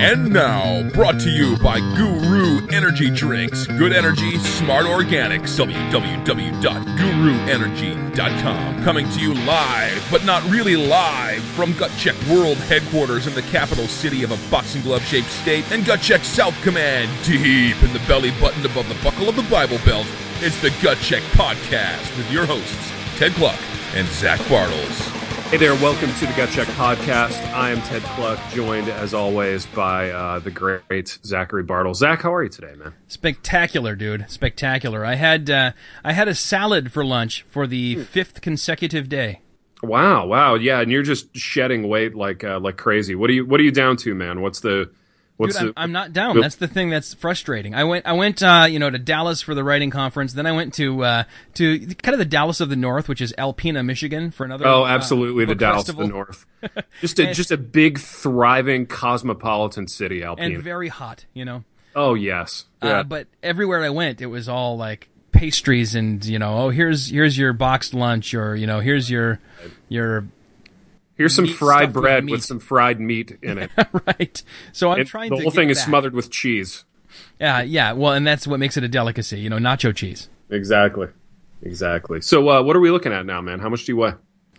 And now, brought to you by Guru Energy Drinks. Good energy, smart organics. www.guruenergy.com. Coming to you live, but not really live, from Gut Check World Headquarters in the capital city of a boxing glove shaped state, and Gut Check South Command, deep in the belly button above the buckle of the Bible Belt. It's the Gut Check Podcast with your hosts, Ted Kluck and Zach Bartels. Hey there, welcome to the Gut Check Podcast. I am Ted Kluck, joined as always by uh, the great Zachary Bartle. Zach, how are you today, man? Spectacular, dude. Spectacular. I had uh, I had a salad for lunch for the fifth consecutive day. Wow, wow, yeah, and you're just shedding weight like uh, like crazy. What are you What are you down to, man? What's the What's Dude, I'm, the, I'm not down. That's the thing that's frustrating. I went, I went, uh, you know, to Dallas for the writing conference. Then I went to, uh, to kind of the Dallas of the North, which is Alpena, Michigan, for another. Oh, absolutely, uh, the Dallas festival. of the North. Just a And- just a big, thriving, cosmopolitan city, Alpena. and very hot, you know. oh yes, yeah. Uh, but everywhere I went, it was all like pastries and you know, oh, here's here's your boxed lunch, or you know, here's your your Here's some fried stuffed with bread with some fried meat in it. right. So I'm And trying the to whole get thing is back. smothered with cheese. Yeah, yeah. Well, and that's what makes it a delicacy, you know, nacho cheese. Exactly, exactly. So, uh, what are we looking at now, man? How much do you weigh?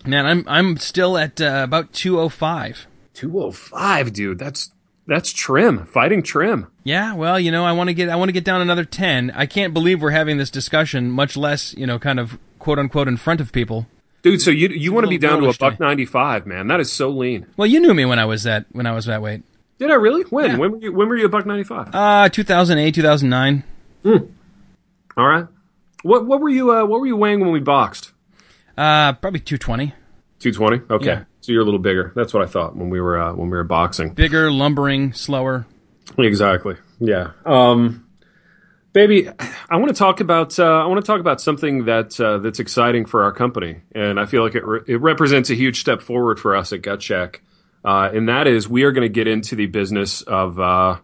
Man, I'm I'm still at uh, about 205. 205, dude. That's that's trim. Fighting trim. Yeah, well, you know, I want to get I want to get down another 10. I can't believe we're having this discussion, much less, you know, kind of quote unquote in front of people. Dude, so you you want to be down to a buck 95, man. That is so lean. Well, you knew me when I was that when I was that weight. Did I really? When? Yeah. When were you when were you a buck 95? Uh 2008, 2009. All right. What what were you uh, what were you weighing when we boxed? Uh probably 220. 220. Okay. Yeah. So you're a little bigger. That's what I thought when we were uh, when we were boxing. Bigger, lumbering, slower. Exactly. Yeah. Um, baby, I want to talk about uh, I want to talk about something that uh, that's exciting for our company, and I feel like it re- it represents a huge step forward for us at Gut Check, uh, and that is we are going to get into the business of uh, uh,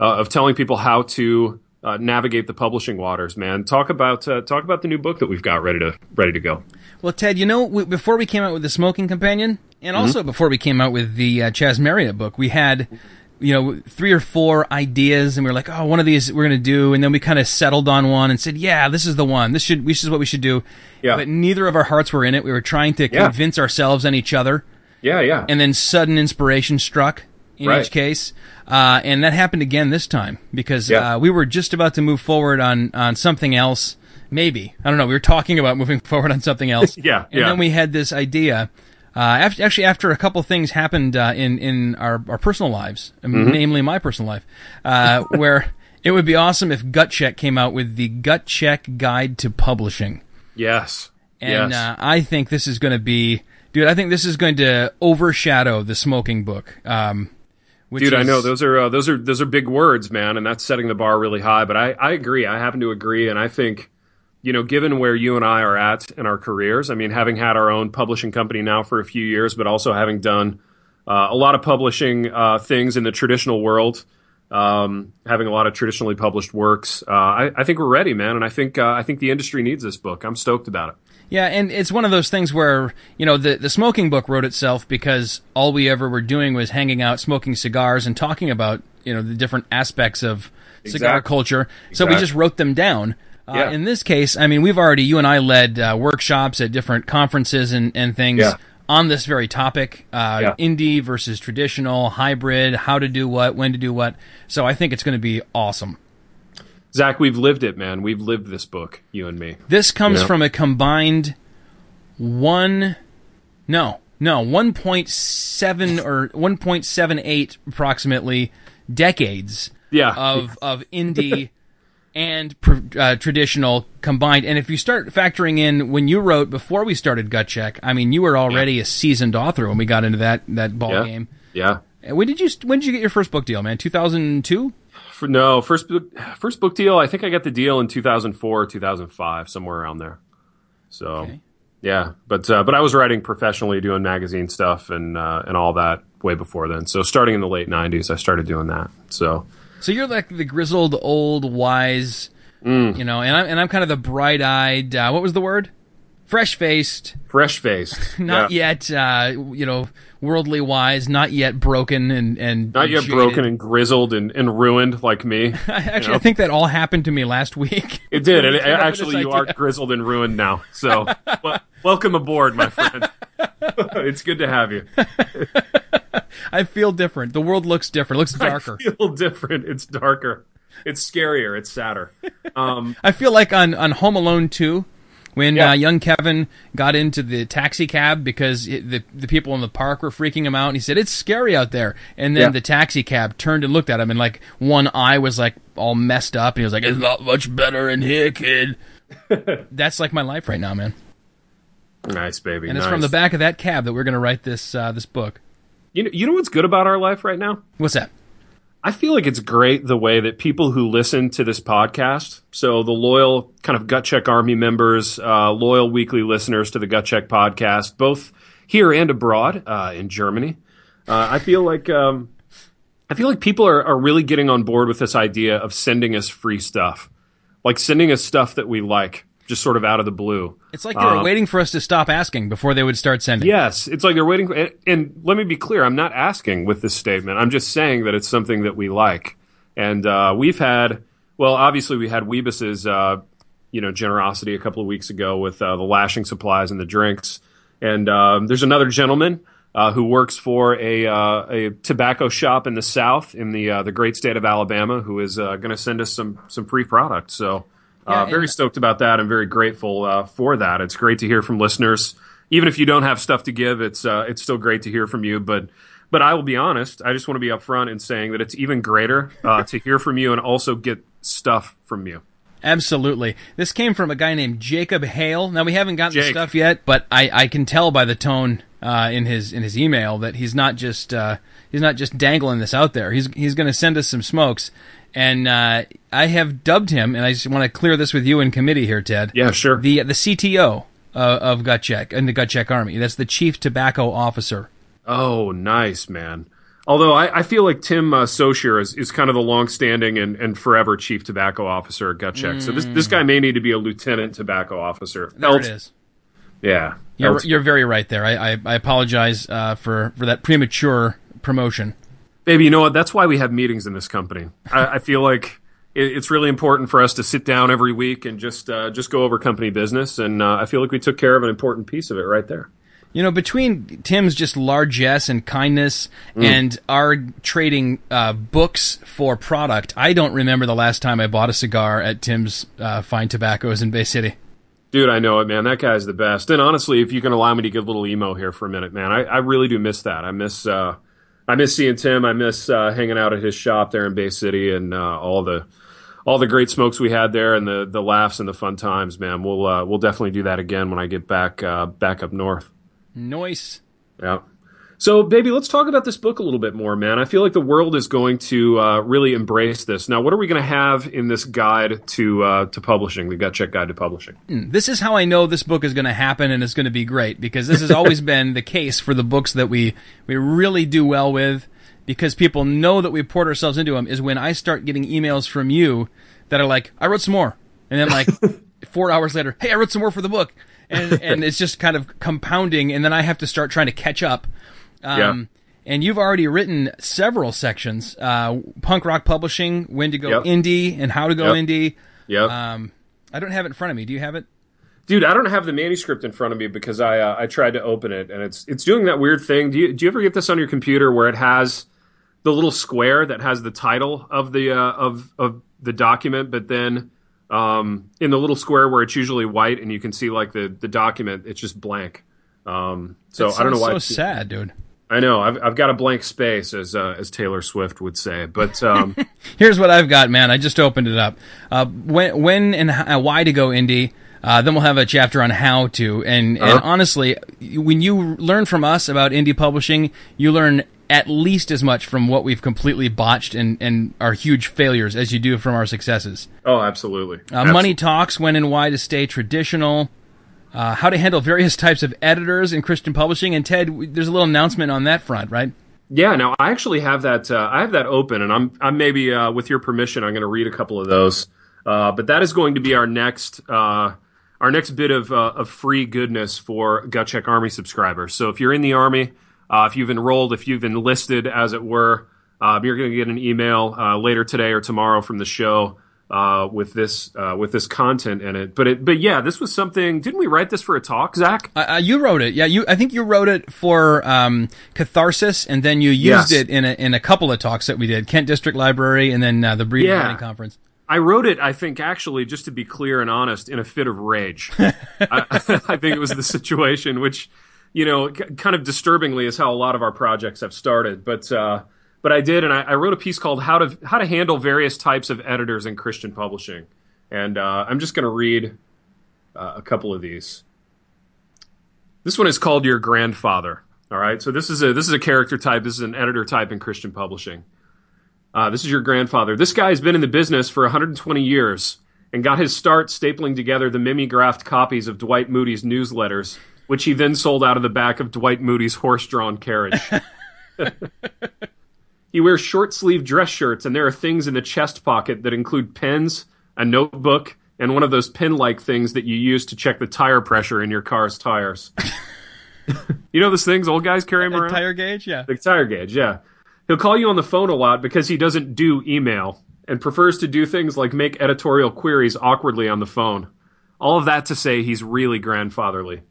of telling people how to. Uh, navigate the publishing waters, man. Talk about uh, talk about the new book that we've got ready to ready to go. Well, Ted, you know, we, before we came out with the Smoking Companion, and also before we came out with the uh, Chas Marriott book, we had, you know, three or four ideas, and we were like, oh, one of these we're going to do, and then we kind of settled on one and said, yeah, this is the one. This should, this is what we should do. Yeah. But neither of our hearts were in it. We were trying to Yeah. convince ourselves and each other, Yeah, yeah, and then sudden inspiration struck in Right. each case. Uh, and that happened again this time because Yeah. uh, we were just about to move forward on, on something else. Maybe. I don't know. We were talking about moving forward on something else. Yeah, And yeah. then we had this idea. Uh, after, actually, after a couple things happened uh, in in our, our personal lives, Mm-hmm. namely my personal life, uh, where it would be awesome if Gut Check came out with the Gut Check Guide to Publishing. yes, And yes. uh, I think this is going to be, dude. I think this is going to overshadow the smoking book. Um, which Dude, I know those are uh, those are those are big words, man, and that's setting the bar really high. But I, I agree. I happen to agree, and I think, you know, given where you and I are at in our careers, I mean, having had our own publishing company now for a few years, but also having done uh, a lot of publishing uh, things in the traditional world, um, having a lot of traditionally published works, uh, I, I think we're ready, man, and I think uh, I think the industry needs this book. I'm stoked about it. Yeah, and it's one of those things where you know the the smoking book wrote itself because all we ever were doing was hanging out, smoking cigars, and talking about you know the different aspects of cigar Exactly. culture. So we just wrote them down. Uh, Yeah. In this case, I mean, we've already you and I led uh, workshops at different conferences and and things. Yeah. On this very topic, uh, Yeah. indie versus traditional, hybrid, how to do what, when to do what. So I think it's going to be awesome. Zach, we've lived it, man. We've lived this book, you and me. This comes from a combined one, no, no, one point seven or one point seven eight approximately decades Yeah. of of indie and pr- uh, traditional combined. And if you start factoring in when you wrote before we started Gut Check, I mean, you were already a seasoned author when we got into that that ball yeah. game. Yeah. When did you when did you get your first book deal, man? Two thousand two. For, no, first book, first book deal. I think I got the deal in 2004, 2005, somewhere around there. So, Okay. yeah, but uh, but I was writing professionally, doing magazine stuff and uh, and all that way before then. So, starting in the late 90s, I started doing that. So, So you're like the grizzled, old, wise, you know, and I'm and I'm kind of the bright-eyed. Uh, what was the word? fresh faced, fresh faced, not yeah. yet, uh, you know, worldly wise, not yet broken and and not yet jaded. broken and grizzled and, and ruined like me. actually, you know? I think that all happened to me last week. It did. and actually, you are grizzled and ruined now. So, well, welcome aboard, my friend. it's good to have you. I feel different. The world looks different. It looks darker. I feel different. It's darker. It's scarier. It's sadder. Um, I feel like on on Home Alone 2 when yeah. uh, young Kevin got into the taxi cab because it, the the people in the park were freaking him out, and he said it's scary out there. And then yeah. the taxi cab turned and looked at him, and like one eye was like all messed up, and he was like, "It's not much better in here, kid." That's like my life right now, man. Nice, baby. And it's from the back of that cab that we're going to write this uh, this book. You know, you know what's good about our life right now? What's that? I feel like it's great the way that people who listen to this podcast, so the loyal kind of Gut Check Army members, uh, loyal weekly listeners to the Gut Check podcast, both here and abroad uh, in Germany, uh, I feel like um, I feel like people are, are really getting on board with this idea of sending us free stuff, like sending us stuff that we like just sort of out of the blue. It's like they were uh, waiting for us to stop asking before they would start sending. Yes, it's like they're waiting. For, and, and, let me be clear: I'm not asking with this statement. I'm just saying that it's something that we like, and uh, we've had. Well, obviously, we had Weebus's, uh, you know, generosity a couple of weeks ago with uh, the lashing supplies and the drinks, and um, there's another gentleman. Uh, who works for a uh, a tobacco shop in the South in the the great state of Alabama? Who is going to send us some some free product? So yeah, uh, very stoked about that. I'm very grateful uh, for that. It's great to hear from listeners. Even if you don't have stuff to give, it's uh, it's still great to hear from you. But but I will be honest. I just want to be upfront in saying that it's even greater uh, to hear from you and also get stuff from you. Absolutely. This came from a guy named Jacob Hale. Now we haven't gotten the stuff yet, but I, I can tell by the tone uh, in his in his email that he's not just uh, he's not just dangling this out there. He's he's going to send us some smokes, and uh, I have dubbed him, and I just want to clear this with you in committee here, Ted. Yeah, sure. The the CTO uh, of Gut Check and the Gut Check Army. That's the Chief Tobacco Officer. Oh, nice, man. Although I, I feel like Tim uh, Sochier is, is kind of the long-standing and, and forever chief tobacco officer at Gut Check. Mm. So this this guy may need to be a lieutenant tobacco officer. There Else, it is. Yeah, you're you're very right there. I I, I apologize uh, for for that premature promotion. Baby, you know what? That's why we have meetings in this company. I, I feel like it, it's really important for us to sit down every week and just uh, just go over company business. And uh, I feel like we took care of an important piece of it right there. You know, between Tim's just largesse and kindness mm. and our trading uh, books for product, I don't remember the last time I bought a cigar at Tim's uh, Fine Tobaccos in Bay City. Dude, I know it, man. That guy's the best. And honestly, if you can allow me to get a little emo here for a minute, man, I, I really do miss that. I miss uh, I miss seeing Tim. I miss uh, hanging out at his shop there in Bay City and uh, all the all the great smokes we had there and the the laughs and the fun times. Man, we'll uh, we'll definitely do that again when I get back uh, back up north. Nice. Yeah. So, baby, let's talk about this book a little bit more, man. I feel like the world is going to uh, really embrace this. Now, what are we going to have in this guide to uh, to publishing, the Gut Check Guide to Publishing? Hmm, this is how I know this book is going to happen and it's going to be great because this has always been the case for the books that we we really do well with because people know that we poured ourselves into them. Is when I start getting emails from you that are like, "I wrote some more," and then like four hours later, "Hey, I wrote some more for the book." And, and it's just kind of compounding, and then I have to start trying to catch up um, yeah. And you've already written several sections: uh, punk rock publishing, when to go yep. indie, and how to go yep. indie. Yeah. Um, I don't have it in front of me. Do you have it? Dude, I don't have the manuscript in front of me because I uh, I tried to open it and it's it's doing that weird thing. Do you do you ever get this on your computer where it has the little square that has the title of the uh, of of the document, but then um, in the little square where it's usually white and you can see like the the document, it's just blank. Um, so I don't know why. So sad, dude. I know. I've, I've got a blank space, as uh, as Taylor Swift would say. But um, here's what I've got, man. I just opened it up. Uh, when when and how, why to go indie. Uh, then we'll have a chapter on how to. And, uh-huh. and honestly, when you learn from us about indie publishing, you learn at least as much from what we've completely botched and, and our huge failures as you do from our successes. Oh, absolutely. Uh, absolutely. Money talks when and why to stay traditional uh, how to handle various types of editors in Christian publishing. And Ted, there's a little announcement on that front, right? Yeah, now I actually have that. Uh, I have that open, and I'm I'm maybe uh, with your permission, I'm going to read a couple of those. Uh, but that is going to be our next uh, our next bit of, uh, of free goodness for Gut Check Army subscribers. So if you're in the Army, if you've enrolled, if you've enlisted, as it were, you're going to get an email later today or tomorrow from the show uh, with this uh, with this content in it. But it, but yeah, this was something. Didn't we write this for a talk, Zach? Uh, you wrote it, yeah. You, I think you wrote it for um, catharsis, and then you used Yes. it in a, in a couple of talks that we did, Kent District Library, and then uh, the Breathe Yeah. Conference. I wrote it, I think, actually, just to be clear and honest, in a fit of rage. I, I think it was the situation, which, you know, kind of disturbingly is how a lot of our projects have started. But, uh, but I did, and I, I wrote a piece called "How to How to Handle Various Types of Editors in Christian Publishing," and uh, I'm just going to read uh, a couple of these. This one is called "Your Grandfather." All right, so this is a this is a character type. This is an editor type in Christian publishing. Uh, this is your grandfather. This guy has been in the business for 120 years and got his start stapling together the mimeographed copies of Dwight Moody's newsletters, which he then sold out of the back of Dwight Moody's horse-drawn carriage. he wears short-sleeved dress shirts, and there are things in the chest pocket that include pens, a notebook, and one of those pin-like things that you use to check the tire pressure in your car's tires. you know those things old guys carry them around? tire gauge, yeah. The tire gauge, yeah. He'll call you on the phone a lot because he doesn't do email and prefers to do things like make editorial queries awkwardly on the phone. All of that to say he's really grandfatherly.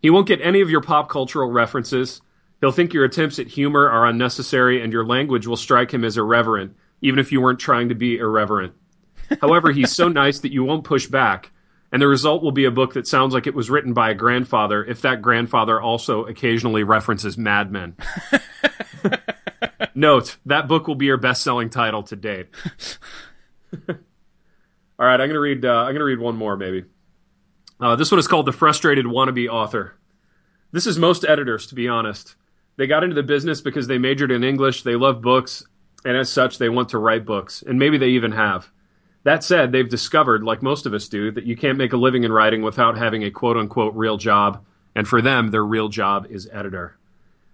He won't get any of your pop cultural references. He'll think your attempts at humor are unnecessary and your language will strike him as irreverent, even if you weren't trying to be irreverent. However, he's so nice that you won't push back, and the result will be a book that sounds like it was written by a grandfather if that grandfather also occasionally references Mad Men. Note, that book will be your best-selling title to date. All right, I'm gonna read. Uh, I'm gonna read one more, maybe. Uh, this one is called "The Frustrated Wannabe Author." This is most editors, to be honest. They got into the business because they majored in English, they love books, and as such, they want to write books, and maybe they even have. That said, they've discovered, like most of us do, that you can't make a living in writing without having a quote unquote real job, and for them, their real job is editor.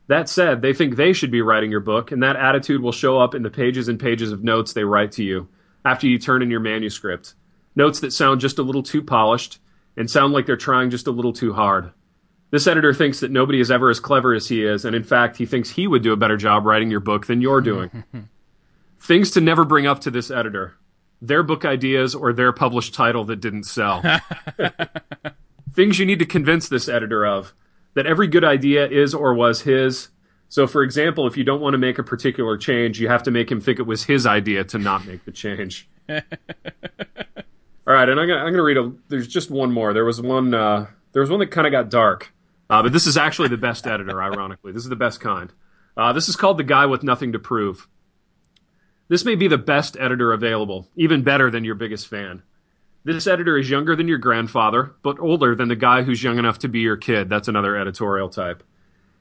That said, they think they should be writing your book, and that attitude will show up in the pages and pages of notes they write to you after you turn in your manuscript. Notes that sound just a little too polished and sound like they're trying just a little too hard. This editor thinks that nobody is ever as clever as he is, and in fact, he thinks he would do a better job writing your book than you're doing. Things to never bring up to this editor their book ideas or their published title that didn't sell. Things you need to convince this editor of that every good idea is or was his. So, for example, if you don't want to make a particular change, you have to make him think it was his idea to not make the change. All right, and I'm gonna I'm gonna read a. There's just one more. There was one. Uh, there was one that kind of got dark, uh, but this is actually the best editor. Ironically, this is the best kind. Uh, this is called the guy with nothing to prove. This may be the best editor available, even better than your biggest fan. This editor is younger than your grandfather, but older than the guy who's young enough to be your kid. That's another editorial type.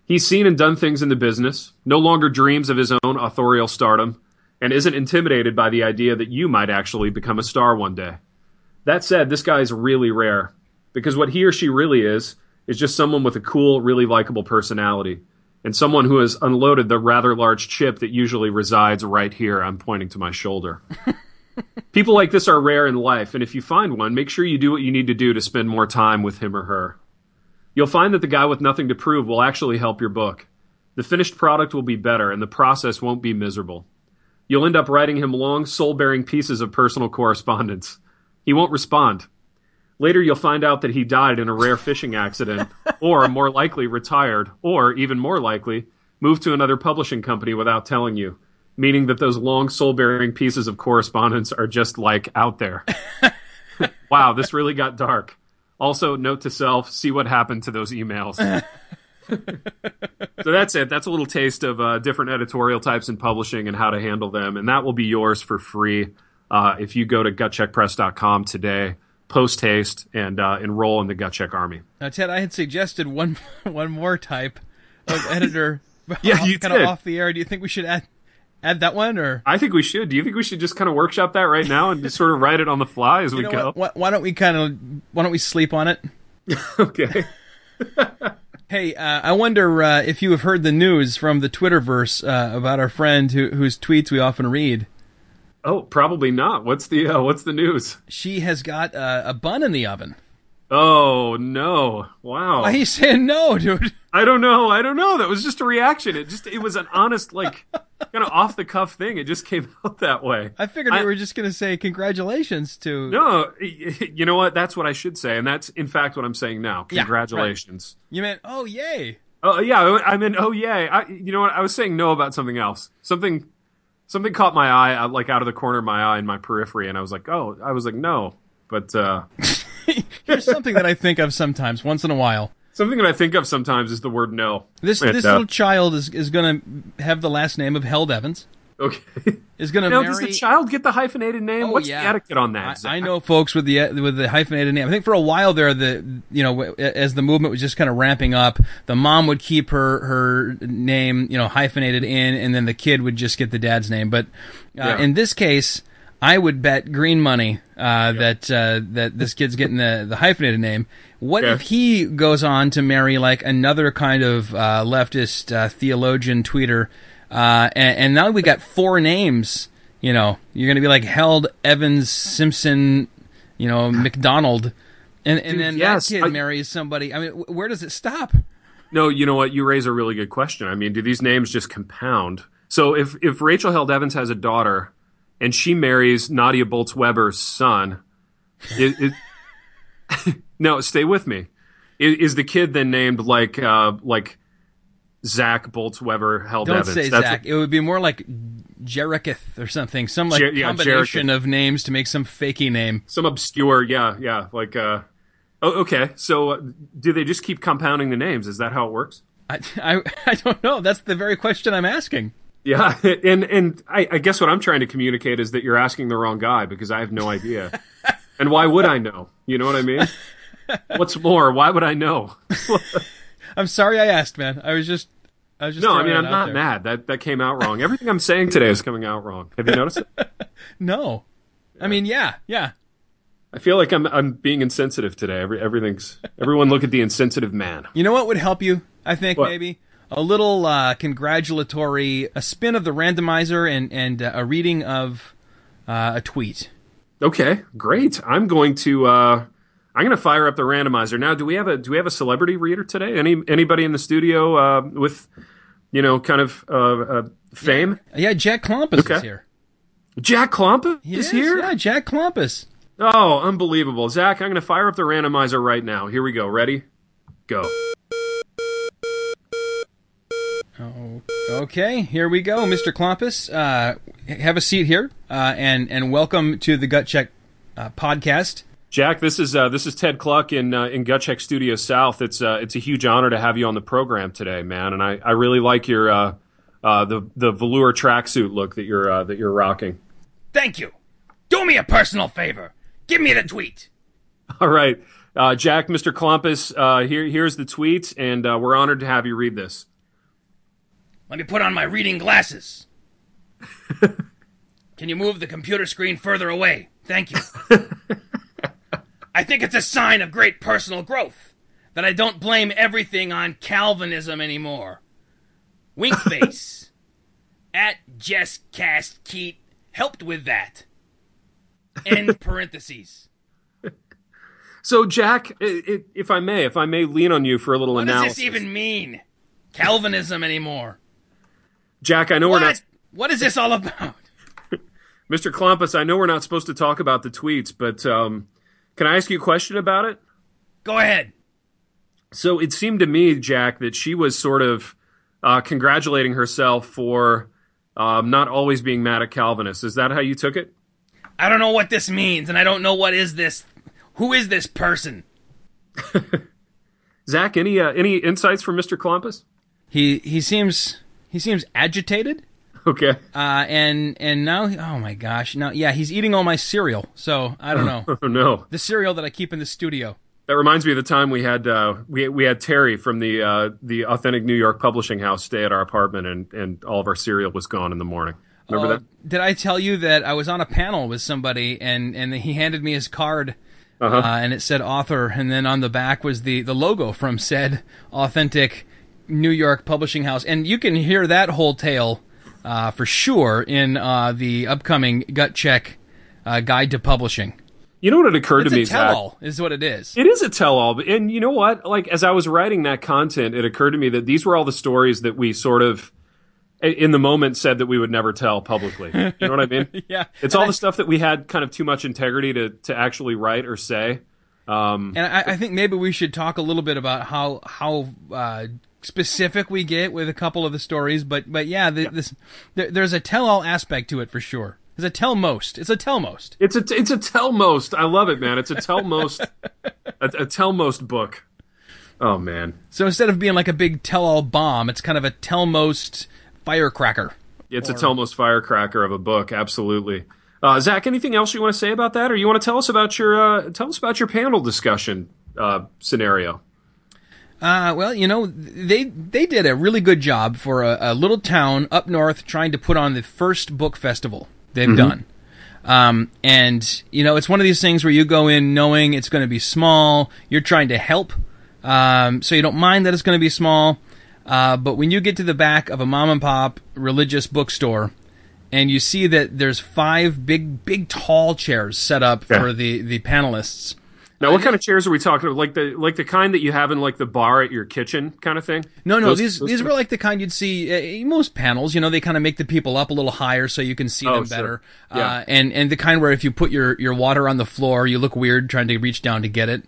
He's seen and done things in the business, no longer dreams of his own authorial stardom, and isn't intimidated by the idea that you might actually become a star one day. That said, this guy is really rare, because what he or she really is, is just someone with a cool, really likable personality, and someone who has unloaded the rather large chip that usually resides right here. I'm pointing to my shoulder. People like this are rare in life, and if you find one, make sure you do what you need to do to spend more time with him or her. You'll find that the guy with nothing to prove will actually help your book. The finished product will be better, and the process won't be miserable. You'll end up writing him long, soul bearing pieces of personal correspondence. He won't respond. Later, you'll find out that he died in a rare fishing accident, or more likely, retired, or even more likely, moved to another publishing company without telling you, meaning that those long, soul bearing pieces of correspondence are just like out there. wow, this really got dark. Also, note to self see what happened to those emails. so that's it. That's a little taste of uh, different editorial types in publishing and how to handle them. And that will be yours for free uh, if you go to gutcheckpress.com today, post haste, and uh, enroll in the gut check Army. Now, Ted, I had suggested one one more type of editor. Yeah, you kind did. of off the air. Do you think we should add add that one, or I think we should. Do you think we should just kind of workshop that right now and just sort of write it on the fly as we you know go? what, why, why don't we kind of why don't we sleep on it? okay. Hey, uh, I wonder uh, if you have heard the news from the Twitterverse uh, about our friend who, whose tweets we often read. Oh, probably not. What's the uh, what's the news? She has got uh, a bun in the oven. Oh no! Wow. Why are you saying no, dude? I don't know. I don't know. That was just a reaction. It just it was an honest, like, kind of off the cuff thing. It just came out that way. I figured I- you were just going to say congratulations to. No, you know what? That's what I should say, and that's in fact what I'm saying now. Yeah, right. Congratulations. You meant, oh, yay. Oh yeah, I mean, oh yay. I, you know what? I was saying no about something else. Something, something caught my eye, uh, like out of the corner of my eye in my periphery, and I was like, oh, I was like, no. But uh, Here's something that I think of sometimes, once in a while. something that I think of sometimes is the word no. This this uh, little child is, is going to have the last name of Held Evans. Okay. Is going to now, marry. does the child get the hyphenated name? Oh, What's yeah. the etiquette on that? Zach? I know folks with the with the hyphenated name. I think for a while there, the you know as the movement was just kind of ramping up, the mom would keep her her name you know hyphenated in, and then the kid would just get the dad's name. But uh, Yeah. in this case, I would bet green money uh, that uh, that this kid's getting the the hyphenated name. What Okay. if he goes on to marry like another kind of uh, leftist uh, theologian tweeter, uh, and, and now we got four names. You know, you're going to be like Held Evans Simpson, you know McDonald, and and Dude, then yes, that kid I- marries somebody. I mean, where does it stop? No, you know what? You raise a really good question. I mean, do these names just compound? So if if Rachel Held Evans has a daughter and she marries Nadia Bolz Weber's son, it, it, no, stay with me. Is, is the kid then named like uh, like Zach Bolz Weber Held Don't Evans? say That's Zach. It would be more like Jericheth or something. Some like Jer- yeah, combination of names to make some fakey name. some obscure. Yeah, yeah. Like uh, oh, okay. So uh, do they just keep compounding the names? Is that how it works? I, I I don't know. That's the very question I'm asking. Yeah, and and I, I guess what I'm trying to communicate is that you're asking the wrong guy because I have no idea. and why would I know? You know what I mean? What's more, why would I know? I'm sorry I asked, man. I was just I No, I mean I'm not there. mad. That that came out wrong. Everything I'm saying today is coming out wrong. Have you noticed it? No. I mean, yeah, yeah. I feel like I'm I'm being insensitive today. Every everything's everyone look at the insensitive man. You know what would help you? I think What? maybe a little uh, congratulatory, a spin of the randomizer, and and uh, a reading of uh, a tweet. Okay, great. I'm going to uh I'm going to fire up the randomizer. Now, do we have a do we have a celebrity reader today? Any anybody in the studio uh with you know kind of uh, uh fame? Yeah, Jack Klompus is here. Jack Klompa He is here? Yeah, Jack Klompus. Oh, unbelievable. Zach, I'm going to fire up the randomizer right now. Here we go. Ready? Go. Oh, okay, here we go, Mr. Klompus. Uh, have a seat here, uh, and and welcome to the Gut Check uh, podcast. Jack, this is uh, this is Ted Kluck in uh, in Gut Check Studio South. It's uh, it's a huge honor to have you on the program today, man. And I, I really like your uh, uh, the the velour tracksuit look that you're uh, that you're rocking. Thank you. Do me a personal favor. Give me the tweet. All right, uh, Jack, Mr. Klompus, uh, here here's the tweet, and uh, we're honored to have you read this. Let me put on my reading glasses. Can you move the computer screen further away? Thank you. I think it's a sign of great personal growth that I don't blame everything on Calvinism anymore. Wink face. At Jess Cast Keat helped with that. End parentheses. So, Jack, if I may, if I may lean on you for a little What analysis, does this even mean? Calvinism anymore. Jack, I know we're not What? What is this all about? Mr. Klompus, I know we're not supposed to talk about the tweets, but um, can I ask you a question about it? Go ahead. So it seemed to me, Jack, that she was sort of uh, congratulating herself for um, not always being mad at Calvinists. Is that how you took it? I don't know what this means, and I don't know what is this. Who is this person? Zach, any uh, any insights from Mr. Klompus? He he seems he seems agitated, Okay. uh, and and now oh my gosh, now yeah, he's eating all my cereal. So I don't know Oh no, the cereal that I keep in the studio. that reminds me of the time we had uh, we we had Terry from the uh, the Authentic New York Publishing House stay at our apartment, and and all of our cereal was gone in the morning. Remember Uh, that? Did I tell you that I was on a panel with somebody, and and he handed me his card. Uh-huh. Uh, and it said author, and then on the back was the, the logo from said authentic New York publishing house. And you can hear that whole tale uh, for sure in uh, the upcoming Gut Check uh, Guide to Publishing. You know what it occurred It's to me, tell-all, is what it is. It is a tell-all, and you know what? Like as I was writing that content, it occurred to me that these were all the stories that we sort of, in the moment, said that we would never tell publicly. You know what I mean? yeah, It's all the stuff that we had kind of too much integrity to to actually write or say. Um, And I, I think maybe we should talk a little bit about how how uh, specific we get with a couple of the stories. But but yeah, the, this there, there's a tell-all aspect to it for sure. It's a tell most. It's a tell most. it's a it's a tell most. I love it, man. It's a tell most a, a tell most book. Oh man, So instead of being like a big tell-all bomb, it's kind of a tell most firecracker. it's a tell most firecracker of a book. Absolutely. Uh, Zach, anything else you want to say about that, or you want to tell us about your uh, tell us about your panel discussion uh, scenario? Uh, well, you know, they they did a really good job for a, a little town up north trying to put on the first book festival they've done. Um, and you know, it's one of these things where you go in knowing it's going to be small. You're trying to help, um, so you don't mind that it's going to be small. Uh, but when you get to the back of a mom and pop religious bookstore, and you see that there's five big, big, tall chairs set up Yeah. for the the panelists. Now, what kind of chairs are we talking about? Like the like the kind that you have in like the bar at your kitchen kind of thing? No, no, Those- these those these were like the kind you'd see uh, most panels. You know, they kind of make the people up a little higher so you can see Oh, them sure. better. Yeah. Uh, and and the kind where if you put your your water on the floor, you look weird trying to reach down to get it.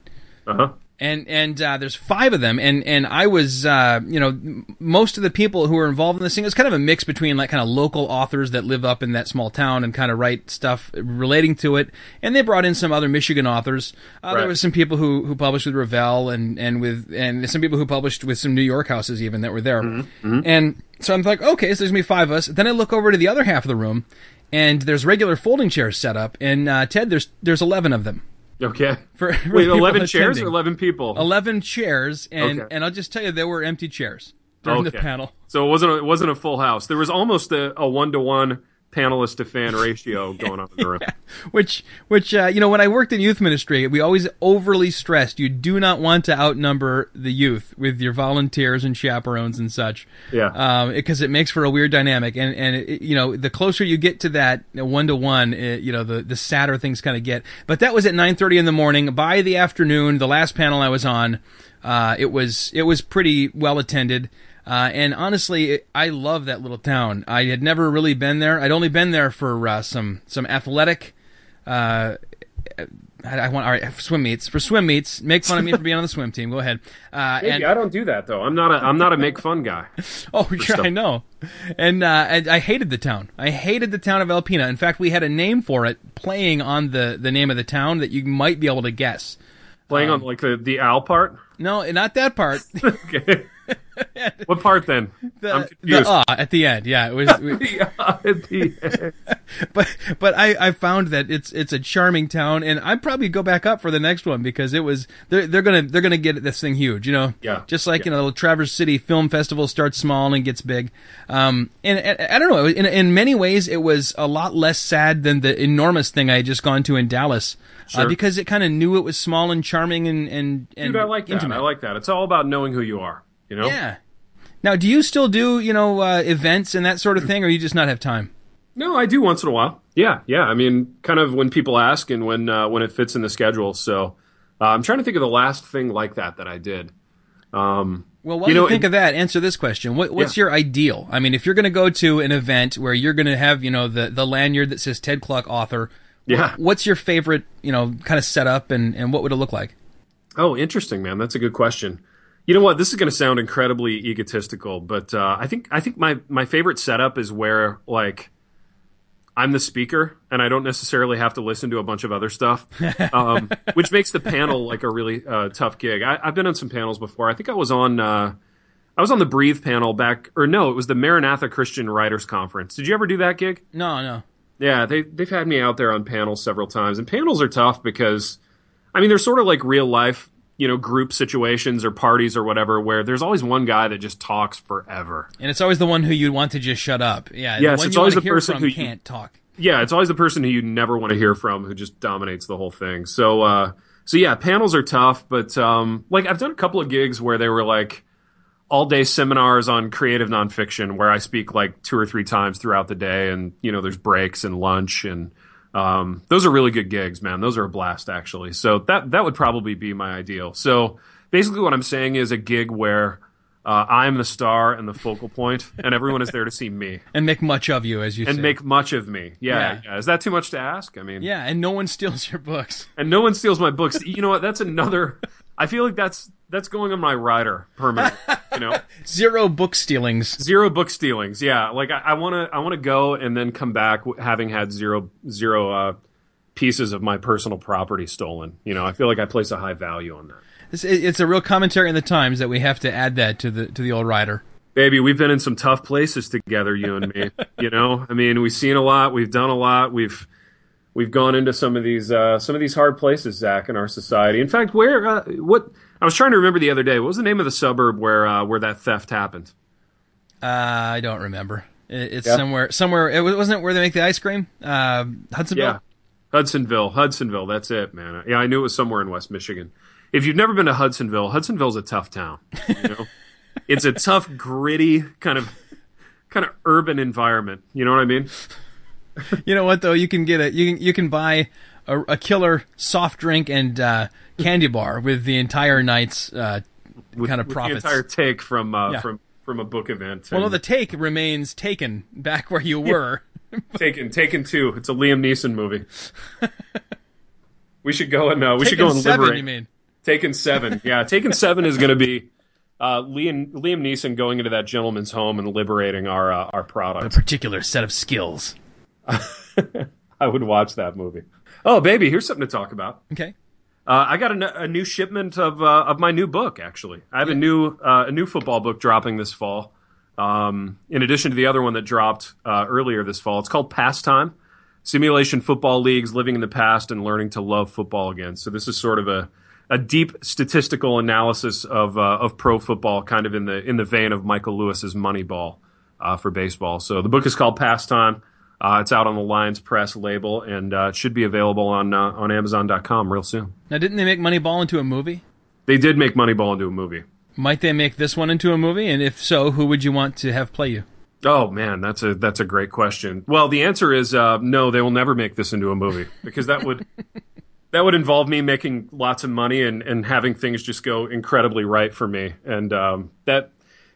Uh-huh. And and uh, there's five of them, and and I was uh, you know most of the people who were involved in this thing it was kind of a mix between like kind of local authors that live up in that small town and kind of write stuff relating to it, and they brought in some other Michigan authors. Uh, There Right. was some people who who published with Revell and and with and some people who published with some New York houses even that were there. And so I'm like, okay, so there's gonna be five of us. Then I look over to the other half of the room, and there's regular folding chairs set up. And uh, Ted, there's there's eleven of them. Okay. For, for Wait, eleven chairs attending. or eleven people? 11 chairs and Okay. and I'll just tell you there were empty chairs during the panel. So it wasn't a, it wasn't a full house. There was almost a, a one to one panelist to fan ratio going on in the room. Which which uh, you know when I worked in youth ministry, we always overly stressed you do not want to outnumber the youth with your volunteers and chaperones and such. Yeah. Um because it makes for a weird dynamic and and it, you know the closer you get to that one to one, you know the the sadder things kind of get. But that was at 9:30 in the morning. By the afternoon, the last panel I was on, uh, it was it was pretty well attended. Uh, and honestly, it, I love that little town. I had never really been there. I'd only been there for uh, some some athletic. Uh, I, I want all right swim meets for swim meets. Make fun of me for being on the swim team. Go ahead. Uh, Maybe and I don't do that though. I'm not a I'm not a make fun guy. oh yeah, stuff. I know. And, uh, and I hated the town. I hated the town of Alpena. In fact, we had a name for it playing on the the name of the town that you might be able to guess. Playing Um, on like the the owl part. No, not that part. Okay. what part then? I'm The, the confused. ah at the end. Yeah, it was. we- Yeah, at the end. but but I, I found that it's it's a charming town, and I'd probably go back up for the next one because it was they're they're gonna they're gonna get this thing huge, you know. Yeah. Just like Yeah. you know, Traverse City Film Festival starts small and gets big. Um, and, and I don't know. In in many ways, it was a lot less sad than the enormous thing I had just gone to in Dallas, uh, Sure. because it kind of knew it was small and charming and and and Dude, I like that. intimate. I like that. It's all about knowing who you are. You know. Yeah. Now, do you still do you know uh, events and that sort of thing, or you just not have time? No, I do once in a while. Yeah, yeah. I mean, kind of when people ask and when uh, when it fits in the schedule. So uh, I'm trying to think of the last thing like that that I did. Um, Well, while You you, know, think it- of that, answer this question: what, What's Yeah. your ideal? I mean, if you're going to go to an event where you're going to have, you know, the the lanyard that says Ted Kluck author, yeah. what's your favorite, you know, kind of setup, and and what would it look like? Oh, interesting, man. That's a good question. You know what? This is going to sound incredibly egotistical, but uh, I think I think my my favorite setup is where like I'm the speaker and I don't necessarily have to listen to a bunch of other stuff, um, which makes the panel like a really uh, tough gig. I, I've been on some panels before. I think I was on uh, I was on the Breathe panel back, or no, it was the Maranatha Christian Writers Conference. Did you ever do that gig? No, no. Yeah, they they've had me out there on panels several times, and panels are tough because, I mean, they're sort of like real life, you know, group situations or parties or whatever, where there's always one guy that just talks forever. And it's always the one who you want to just shut up. Yeah. Yes, the one it's you always the person who you- can't talk. Yeah, it's always the person who you never want to hear from who just dominates the whole thing. So, uh, so yeah, panels are tough, but um, like I've done a couple of gigs where they were like all day seminars on creative nonfiction, where I speak like two or three times throughout the day, and you know, there's breaks and lunch and Um, those are really good gigs, man. Those are a blast, actually. So that that would probably be my ideal. So basically, what I'm saying is a gig where uh, I'm the star and the focal point, and everyone is there to see me and make much of you, as you and say. make much of me. Yeah, Yeah. yeah. Is that too much to ask? I mean, yeah, and no one steals your books. and no one steals my books. You know what? That's another. I feel like that's that's going on my rider permanent. You know, Zero book stealings. zero book stealings. Yeah, like I want to I want to go and then come back having had zero zero uh, pieces of my personal property stolen. You know, I feel like I place a high value on that. It's, it's a real commentary in the times that we have to add that to the to the old rider. Baby, we've been in some tough places together, you and me. you know, I mean, we've seen a lot, we've done a lot, we've we've gone into some of these uh, some of these hard places, Zach, in our society. In fact, where uh, what I was trying to remember the other day, what was the name of the suburb where uh, where that theft happened? Uh, I don't remember. It, it's Yeah. somewhere somewhere. It wasn't it where they make the ice cream. Uh, Hudsonville. Yeah, Hudsonville, Hudsonville. That's it, man. Yeah, I knew it was somewhere in West Michigan. If you've never been to Hudsonville, Hudsonville's a tough town. You know, it's a tough, gritty kind of kind of urban environment. You know what I mean? You know what though? You can get it. you can you can buy a, a killer soft drink and uh, candy bar with the entire night's uh, kind of With profits. The entire take from uh, Yeah. from from a book event. well, no, the take remains taken back where you were. Taken Taken two. It's a Liam Neeson movie. we should go and uh, we should Taken go and seven, liberate. you mean? Taken seven. Yeah, Taken seven is going to be uh, Liam Liam Neeson going into that gentleman's home and liberating our uh, our A particular set of skills. I would watch that movie. Oh, baby, here's something to talk about. Okay. Uh, I got a new shipment of uh, of my new book. Actually, I have a new uh, a new football book dropping this fall. Um, in addition to the other one that dropped uh, earlier this fall, it's called Pastime: Simulation Football Leagues, Living in the Past and Learning to Love Football Again. So this is sort of a a deep statistical analysis of uh, of pro football, kind of in the in the vein of Michael Lewis's Moneyball uh, for baseball. So the book is called Pastime. Uh, it's out on the Lyons Press label, and uh, should be available on uh, on Amazon.com real soon. Now, didn't they make Moneyball into a movie? They did make Moneyball into a movie. Might they make this one into a movie? And if so, who would you want to have play you? Oh man, that's a that's a great question. Well, the answer is uh, no. They will never make this into a movie because that would that would involve me making lots of money and, and having things just go incredibly right for me. And um, that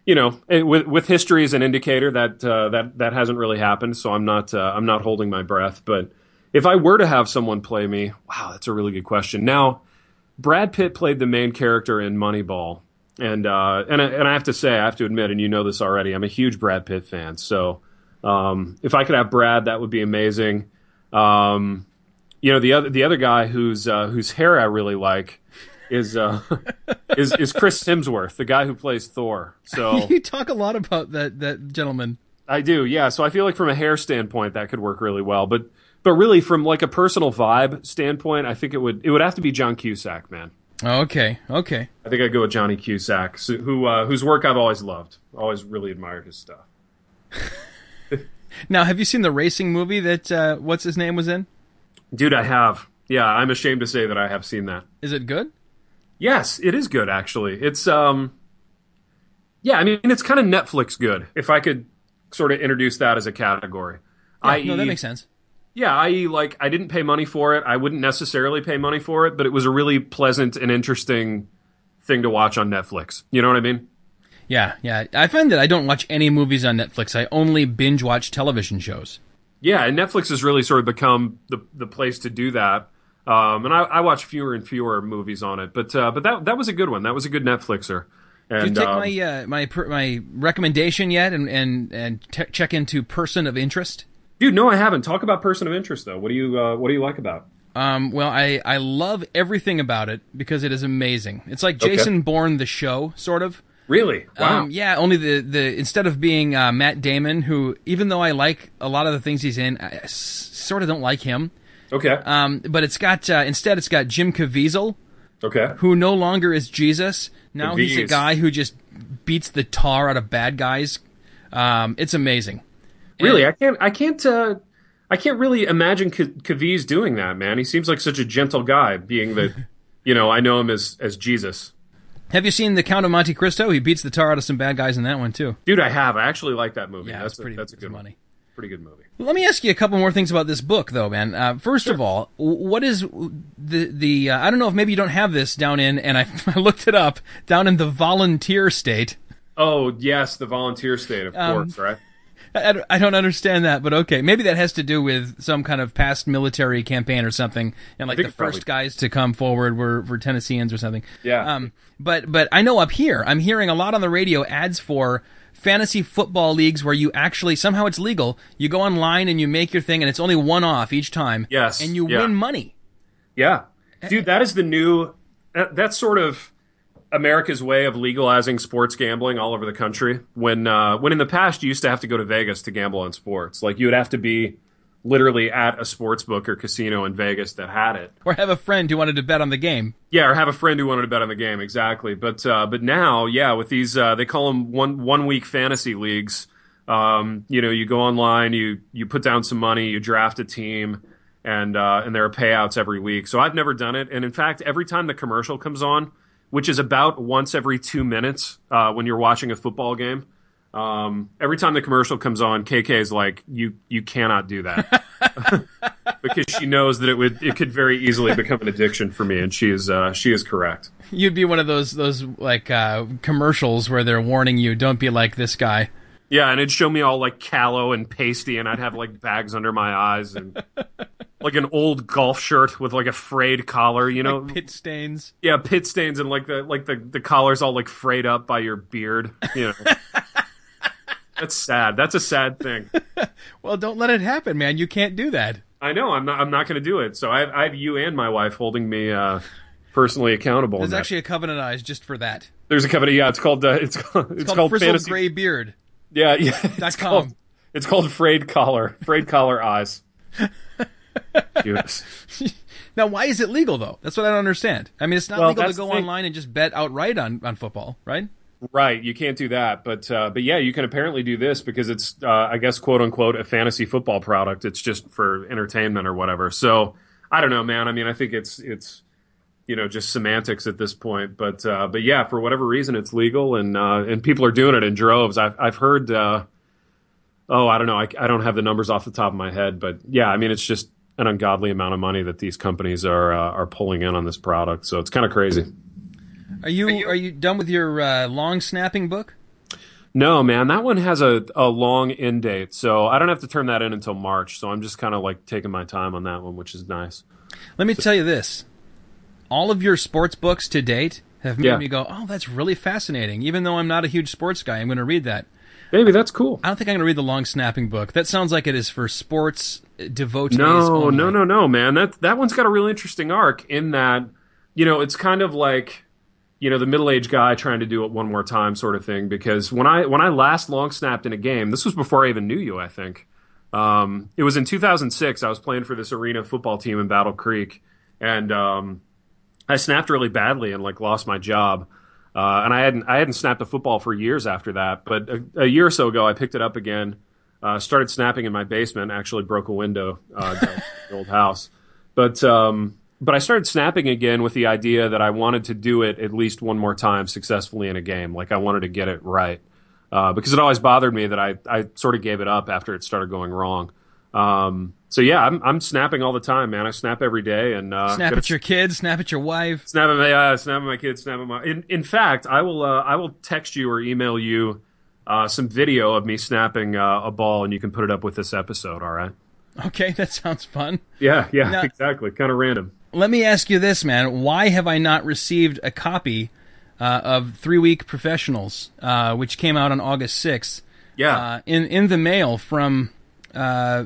you know, with with history as an indicator, that uh, that that hasn't really happened. So I'm not uh, I'm not holding my breath. But if I were to have someone play me, wow, that's a really good question. Now, Brad Pitt played the main character in Moneyball, and uh, and I, and I have to say, I have to admit, and you know this already, I'm a huge Brad Pitt fan. So um, if I could have Brad, that would be amazing. Um, you know, the other the other guy whose uh, whose hair I really like is uh, is is Chris Hemsworth, the guy who plays Thor. So You talk a lot about that that gentleman. I do, yeah. So I feel like from a hair standpoint, that could work really well. But but really, from like a personal vibe standpoint, I think it would it would have to be John Cusack, man. Okay, okay. I think I'd go with Johnny Cusack, so- who uh, whose work I've always loved, always really admired his stuff. Now, have you seen the racing movie that uh, what's his name was in? Dude, I have. Yeah, I'm ashamed to say that I have seen that. Is it good? Yes, it is good actually. It's um Yeah, I mean it's kind of Netflix good. If I could sort of introduce that as a category. Yeah, i.e. no, that makes sense. Yeah, i.e. like I didn't pay money for it. I wouldn't necessarily pay money for it, but it was a really pleasant and interesting thing to watch on Netflix. You know what I mean? Yeah, yeah. I find that I don't watch any movies on Netflix. I only binge watch television shows. Yeah, and Netflix has really sort of become the the place to do that. Um, and I, I watch fewer and fewer movies on it, but uh, but that that was a good one. That was a good Netflixer. And Did you take um, my uh, my my recommendation yet, and and and te- check into person of interest? dude, no, I haven't. Talk about person of interest though. What do you uh, what do you like about? it? Um, well, I I love everything about it because it is amazing. It's like Jason Bourne the show, sort of. Really? Wow. Um, yeah, only the the instead of being uh, Matt Damon, who even though I like a lot of the things he's in, I s- sort of don't like him. Okay. Um, but it's got uh, instead it's got Jim Caviezel, okay. who no longer is Jesus. Now he's a guy who just beats the tar out of bad guys. Um, it's amazing. Really, I can't. I can't. Uh, I can't really imagine Caviezel doing that, man. He seems like such a gentle guy, being that, you know, I know him as as Jesus. Have you seen The Count of Monte Cristo? He beats the tar out of some bad guys in that one too. Dude, I have. I actually like that movie. Yeah, that's pretty. That's a good one. money. Pretty good movie. Let me ask you a couple more things about this book, though, man. Uh, first of all, what is the the? Uh, I don't know if maybe you don't have this down in, and I, I looked it up down in the volunteer state. Oh yes, the volunteer state, of Um, course, right? I, I don't- understand that, but okay, maybe that has to do with some kind of past military campaign or something, and like the it probably- first guys to come forward were, were Tennesseans or something. Yeah. Um, but but I know up here, I'm hearing a lot on the radio ads for fantasy football leagues where you actually somehow it's legal. You go online and you make your thing, and it's only one off each time. Yes, and you yeah. win money. Yeah, dude, that is the new. That, that's sort of America's way of legalizing sports gambling all over the country. When uh, when in the past you used to have to go to Vegas to gamble on sports, like you would have to be literally at a sports book or casino in Vegas that had it. Or have a friend who wanted to bet on the game. Yeah, or have a friend who wanted to bet on the game. Exactly. But uh, but now, yeah, with these, uh, they call them one one week fantasy leagues. Um, you know, you go online, you you put down some money, you draft a team, and uh, and there are payouts every week. So I've never done it, and in fact, every time the commercial comes on, which is about once every two minutes uh, when you're watching a football game. Um, every time the commercial comes on, KK is like, "You you cannot do that," because she knows that it would it could very easily become an addiction for me, and she is uh, she is correct. You'd be one of those those like uh, commercials where they're warning you, "Don't be like this guy." Yeah, and it'd show me all like callow and pasty, and I'd have like bags under my eyes and like an old golf shirt with like a frayed collar, you know. Pit stains. yeah, pit stains and like the like the the collar's all like frayed up by your beard, you know. That's sad. That's a sad thing. Well, don't let it happen, man. You can't do that. I know. I'm not. I'm not going to do it. So I have, I have you and my wife holding me uh, personally accountable. There's that. actually a covenant eyes just for that. There's a covenant. Yeah, it's called. Uh, it's called. It's, It's called, called Fantasy. Gray Beard. Yeah, yeah. It's com. called. It's called frayed collar. Frayed collar eyes. Now, why is it legal though? That's what I don't understand. I mean, it's not Well, legal to go online and just bet outright on, on football, right? Right, you can't do that, but uh, but yeah, you can apparently do this because it's uh, I guess quote unquote a fantasy football product. It's just for entertainment or whatever. So I don't know, man. I mean, I think it's it's you know just semantics at this point, but uh, but yeah, for whatever reason, it's legal and uh, and people are doing it in droves. I've I've heard. Uh, oh, I don't know. I, I don't have the numbers off the top of my head, but yeah, I mean, it's just an ungodly amount of money that these companies are uh, are pulling in on this product. So it's kind of crazy. Are you are you, done with your uh, long snapping book? No, man, that one has a, a long end date, so I don't have to turn that in until March. So I'm just kind of like taking my time on that one, which is nice. Let me tell you this: all of your sports books to date have made Yeah. me go, "Oh, that's really fascinating." Even though I'm not a huge sports guy, I'm going to read that. Baby, that's cool. I don't think I'm going to read the long snapping book. That sounds like it is for sports uh, devotees. No, only. no, no, no, man. That that one's got a real interesting arc in that, you know, it's kind of like, you know, the middle aged guy trying to do it one more time, sort of thing. Because when I when I last long snapped in a game, this was before I even knew you. I think um, it was in 2006. I was playing for this arena football team in Battle Creek, and um, I snapped really badly and like lost my job. Uh, and I hadn't I hadn't snapped a football for years after that. But a, a year or so ago, I picked it up again. Uh, started snapping in my basement. Actually, broke a window uh, in the old house. But um, but I started snapping again with the idea that I wanted to do it at least one more time successfully in a game. Like I wanted to get it right uh, because it always bothered me that I I sort of gave it up after it started going wrong. Um, so yeah, I'm I'm snapping all the time, man. I snap every day and uh, Snap at your kids, snap at your wife. Snap at my, uh, snap at my kids, snap at my. In, in fact, I will, uh, I will text you or email you uh, some video of me snapping uh, a ball, and you can put it up with this episode. All right? Okay, that sounds fun. Yeah, yeah, Now- exactly. Kind of random. Let me ask you this, man. Why have I not received a copy uh, of Three Week Professionals, uh, which came out on August 6th, Yeah, uh, in, in the mail from uh,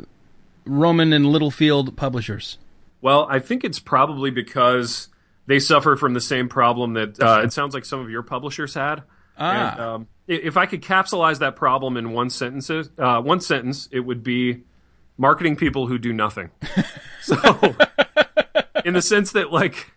Rowman and Littlefield Publishers? well, I think it's probably because they suffer from the same problem that uh, it sounds like some of your publishers had. Ah. And, um, if I could capsulize that problem in one sentence, uh, one sentence, it would be marketing people who do nothing. so, in the sense that, like,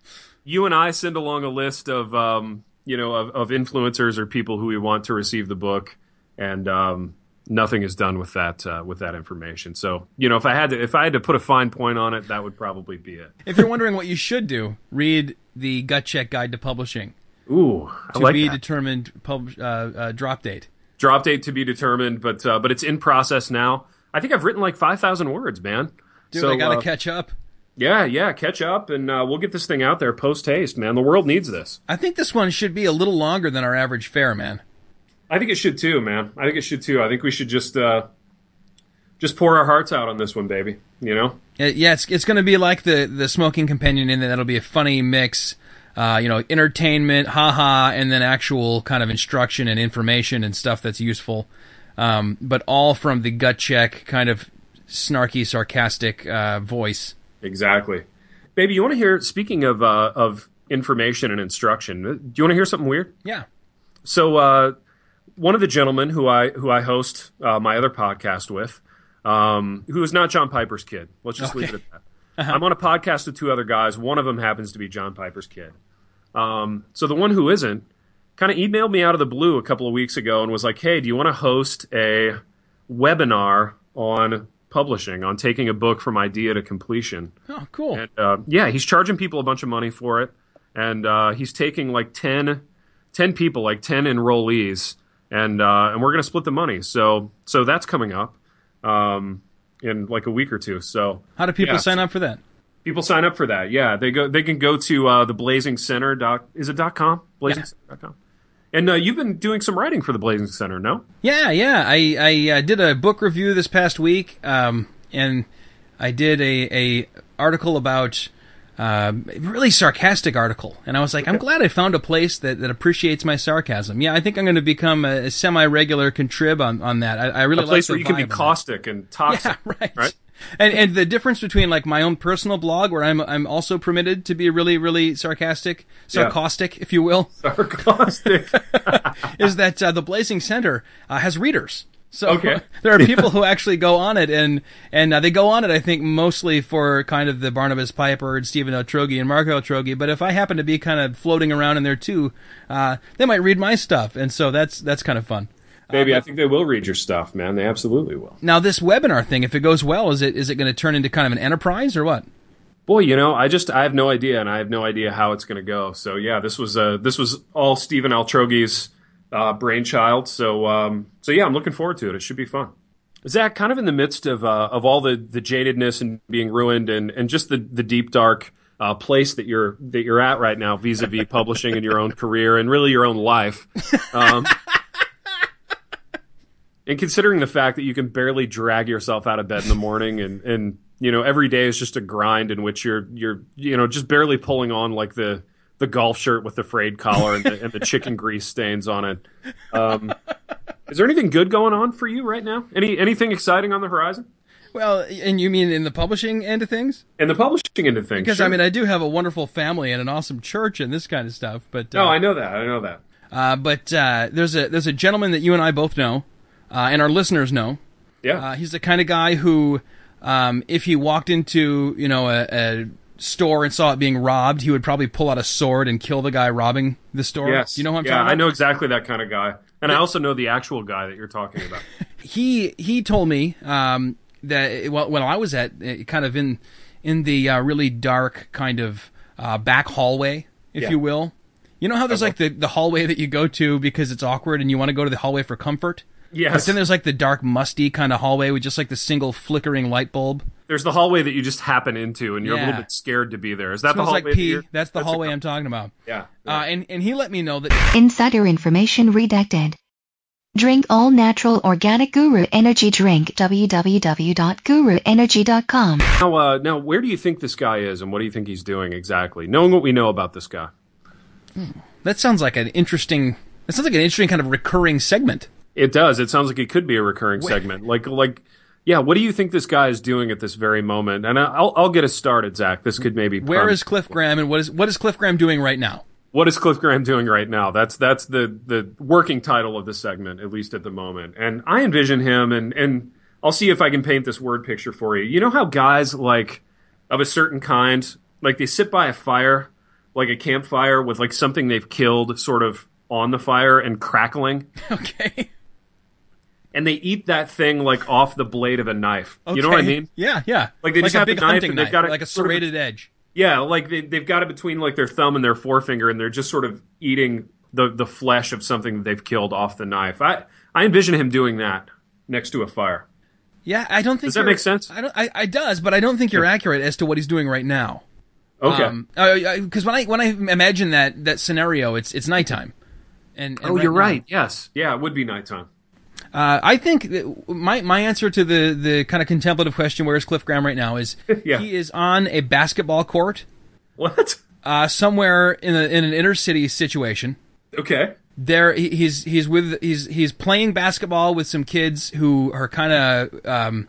you and I send along a list of, um, you know, of, of influencers or people who we want to receive the book, and um, nothing is done with that uh, with that information. So, you know, if I had to, if I had to put a fine point on it, that would probably be it. If you're wondering what you should do, read the Gut Check Guide to Publishing. Ooh, I To like be that. determined pub- uh, uh, drop date. drop date to be determined, but uh, but it's in process now. I think I've written like five thousand words, man. Dude, so I gotta uh, catch up. Yeah, yeah, catch up, and uh, we'll get this thing out there post haste, man. The world needs this. I think this one should be a little longer than our average fare, man. I think it should too, man. I think it should too. I think we should just uh, just pour our hearts out on this one, baby. You know. Yeah, it's it's going to be like the the smoking companion in that it'll be a funny mix, uh, you know, entertainment, haha, and then actual kind of instruction and information and stuff that's useful, um, but all from the gut check kind of snarky, sarcastic uh, voice. Exactly. Baby, you want to hear? Speaking of uh, of information and instruction, do you want to hear something weird? Yeah. So, uh, one of the gentlemen who I who I host uh, my other podcast with, um, who is not John Piper's kid. Let's just leave it at that. I'm on a podcast with two other guys. One of them happens to be John Piper's kid. Um, so the one who isn't kind of emailed me out of the blue a couple of weeks ago and was like, "Hey, do you want to host a webinar on publishing, on taking a book from idea to completion?" Oh, cool. And uh, yeah, he's charging people a bunch of money for it, and uh, he's taking like 10, 10 people, like ten enrollees, and uh, and we're gonna split the money. So so that's coming up um, in like a week or two. So How do people yeah, sign up for that? People sign up for that. Yeah, they go. They can go to uh, the Blazing Center. Dot, is it dot com? Blazing dot com. And uh, you've been doing some writing for the Blazing Center, no? Yeah, yeah. I I uh, did a book review this past week, um, and I did a a article about uh, really sarcastic article, and I was like, I'm glad I found a place that, that appreciates my sarcasm. Yeah, I think I'm going to become a, a semi regular contrib on on that. I, I really A place like where you can be that. caustic and toxic. Yeah, right. Right. And and the difference between like my own personal blog, where I'm I'm also permitted to be really really sarcastic, Yeah. sarcastic, if you will, Sarcastic. is that uh, the Blazing Center uh, has readers. So Okay. there are people who actually go on it, and and uh, they go on it. I think mostly for kind of the Barnabas Piper and Stephen Altrogge and Mark Altrogge. But if I happen to be kind of floating around in there too, uh, they might read my stuff, and so that's that's kind of fun. Baby, I think they will read your stuff, man. They absolutely will. Now this webinar thing, if it goes well, is it is it going to turn into kind of an enterprise or what? Boy, you know, I just I have no idea, and I have no idea how it's going to go. So yeah, this was uh this was all Stephen Altrogge's uh, brainchild. So um so yeah, I'm looking forward to it. It should be fun. Zach, kind of in the midst of uh, of all the the jadedness and being ruined, and and just the the deep dark uh, place that you're that you're at right now, vis-a-vis publishing and your own career and really your own life. Um, and considering the fact that you can barely drag yourself out of bed in the morning and and you know every day is just a grind in which you're you're you know just barely pulling on like the the golf shirt with the frayed collar and the, and the chicken grease stains on it um, is there anything good going on for you right now any anything exciting on the horizon Well, and you mean in the publishing end of things? and the publishing end of things Because sure. I mean, I do have a wonderful family and an awesome church and this kind of stuff. But uh, no i know that i know that uh, but uh, there's a there's a gentleman that you and I both know, uh, and our listeners know. yeah Uh, he's the kind of guy who, um, if he walked into you know a, a store and saw it being robbed, he would probably pull out a sword and kill the guy robbing the store. yes you know who I'm yeah talking about? Yeah, I know exactly that kind of guy and i also know the actual guy that you're talking about he he told me um, that well, when I was at uh, kind of in in the uh, really dark kind of uh, back hallway, if Yeah. you will. You know how there's like the, the hallway that you go to because it's awkward and you want to go to the hallway for comfort? But yes then there's like the dark, musty kind of hallway with just like the single flickering light bulb. there's the hallway that you just happen into and you're a little bit scared to be there is that the hallway like pee. you're- That's the a- hallway I'm talking about. yeah Uh, and, and he let me know that Insider information redacted. Drink all natural organic Guru Energy drink www.guruenergy.com. Now, uh, now, where do you think this guy is, and what do you think he's doing exactly? Knowing what we know about this guy, that sounds like an interesting. That sounds like an interesting kind of recurring segment. It does. It sounds like it could be a recurring segment. Like, like, yeah. What do you think this guy is doing at this very moment? And I'll, I'll get us started, Zach. This could maybe. Where is Cliff Graham and what is what is Cliff Graham doing right now? what is Cliff Graham doing right now? That's that's the the working title of the segment, at least at the moment. And I envision him, and and I'll see if I can paint this word picture for you. You know how guys like of a certain kind, like they sit by a fire, like a campfire with like something they've killed, sort of on the fire and crackling, Okay. And they eat that thing like off the blade of a knife. You know what I mean? Yeah, yeah. Like they just a have the big knife and they've knife, got it like a sort of- serrated edge. Yeah, like they, they've got it between like their thumb and their forefinger, and they're just sort of eating the the flesh of something that they've killed off the knife. I I envision him doing that next to a fire. Yeah, I don't think Does that make sense? I don't. I, I does, but I don't think you're accurate as to what he's doing right now. Okay. Um, because when I when I imagine that that scenario, it's it's nighttime. And, and oh, you're now- right. Yes. Yeah, it would be nighttime. Uh, I think my my answer to the the kind of contemplative question, where is Cliff Graham right now, is Yeah. he is on a basketball court What? uh, somewhere in a, in an inner city situation. Okay. There, he's he's with he's he's playing basketball with some kids who are kind of um,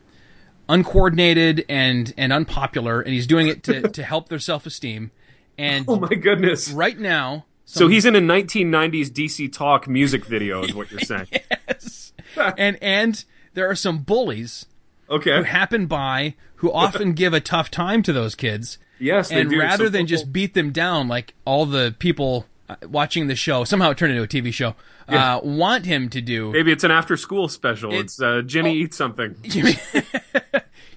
uncoordinated and and unpopular, and he's doing it to to help their self esteem. And Oh my goodness. right now, So he's in a 1990s DC Talk music video, is what you're saying. and and there are some bullies okay. who happen by who often give a tough time to those kids. Yes, and rather So than football- just beat them down like all the people uh, watching the show somehow it turned into a TV show uh, want him to do maybe it's an after-school special. It- it's uh, Jenny eats something.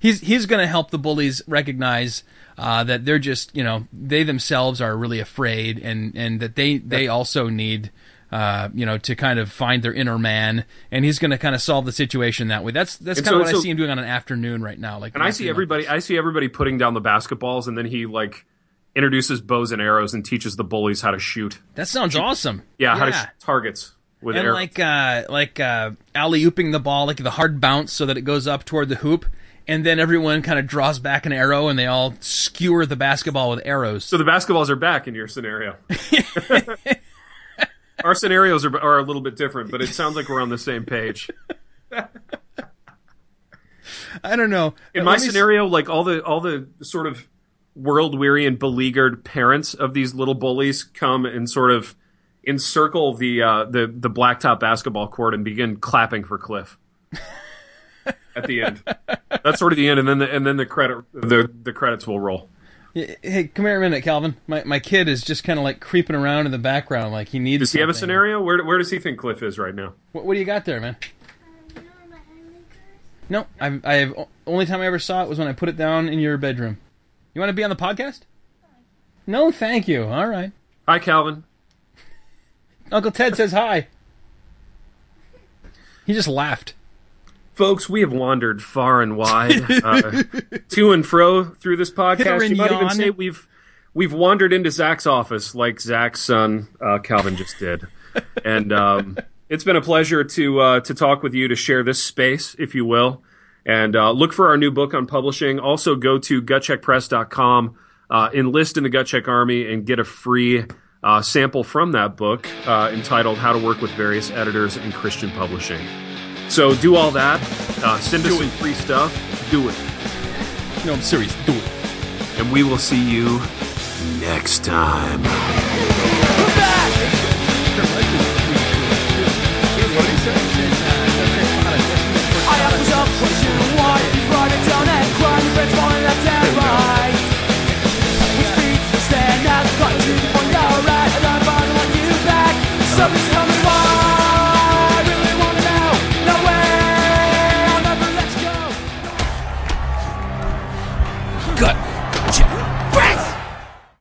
he's he's going to help the bullies recognize uh, that they're just you know they themselves are really afraid and and that they they also need uh, you know to kind of find their inner man and he's going to kind of solve the situation that way that's that's kind of so- what I see him doing on an afternoon right now like And I see everybody. I see everybody putting down the basketballs, and then he like introduces bows and arrows and teaches the bullies how to shoot. that sounds awesome Yeah, how to shoot targets with and arrows. like uh like uh alley ooping the ball like the hard bounce so that it goes up toward the hoop and then everyone kind of draws back an arrow and they all skewer the basketball with arrows so the basketballs are back in your scenario. Our scenarios are, are a little bit different, but it sounds like we're on the same page. i don't know In my s- scenario, like all the all the sort of world weary and beleaguered parents of these little bullies come and sort of encircle the uh, the the blacktop basketball court and begin clapping for Cliff. At the end, that's sort of the end, and then the, and then the credit the the credits will roll. Hey come here a minute calvin. My, my kid is just kind of like creeping around in the background like he needs Does he have a scenario? Where where does he think Cliff is right now? what, what do you got there man? No I've, I've only time i ever saw it was when i put it down in your bedroom. You want to be on the podcast? No thank you. All right. Hi, Calvin. uncle ted says hi. He just laughed Folks, we have wandered far and wide, uh, to and fro through this podcast. You might even say we've we've wandered into Zach's office, like Zach's son uh, Calvin just did, and um, it's been a pleasure to uh, to talk with you, to share this space, if you will, and uh, look for our new book on publishing. Also, go to gutcheckpress.com, uh, enlist in the Gutcheck Army, and get a free. Uh, sample from that book uh, entitled "How to Work with Various Editors in Christian Publishing." So do all that. Uh, send us some free stuff. Do it. no i'm serious do it And we will see you next time.